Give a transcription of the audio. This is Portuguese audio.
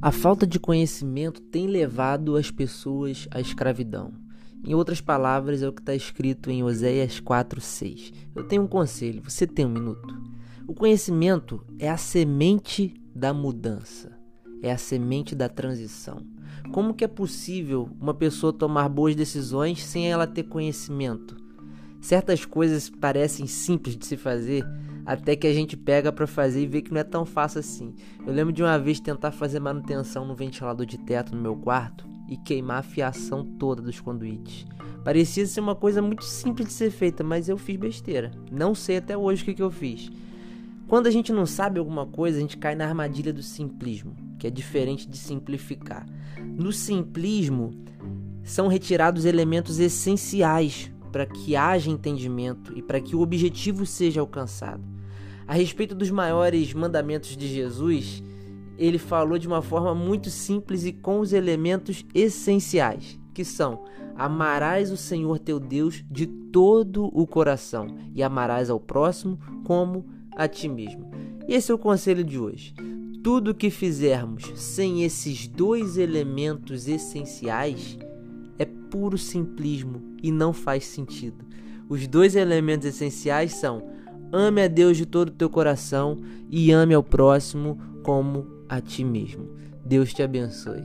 A falta de conhecimento tem levado as pessoas à escravidão. Em outras palavras, é o que está escrito em Oséias 4,6. Eu tenho um conselho, você tem um minuto. O conhecimento é a semente da mudança, é a semente da transição. Como que é possível uma pessoa tomar boas decisões sem ela ter conhecimento? Certas coisas parecem simples de se fazer, até que a gente pega para fazer e vê que não é tão fácil assim. Eu lembro de uma vez tentar fazer manutenção no ventilador de teto no meu quarto e queimar a fiação toda dos conduítes. Parecia ser uma coisa muito simples de ser feita, mas eu fiz besteira. Não sei até hoje o que, que eu fiz. Quando a gente não sabe alguma coisa, a gente cai na armadilha do simplismo, que é diferente de simplificar. No simplismo, são retirados elementos essenciais para que haja entendimento e para que o objetivo seja alcançado. A respeito dos maiores mandamentos de Jesus, ele falou de uma forma muito simples e com os elementos essenciais, que são: amarás o Senhor teu Deus de todo o coração e amarás ao próximo como a ti mesmo. Esse é o conselho de hoje. Tudo que fizermos sem esses dois elementos essenciais é puro simplismo e não faz sentido. Os dois elementos essenciais são Ame a Deus de todo o teu coração e ame ao próximo como a ti mesmo. Deus te abençoe.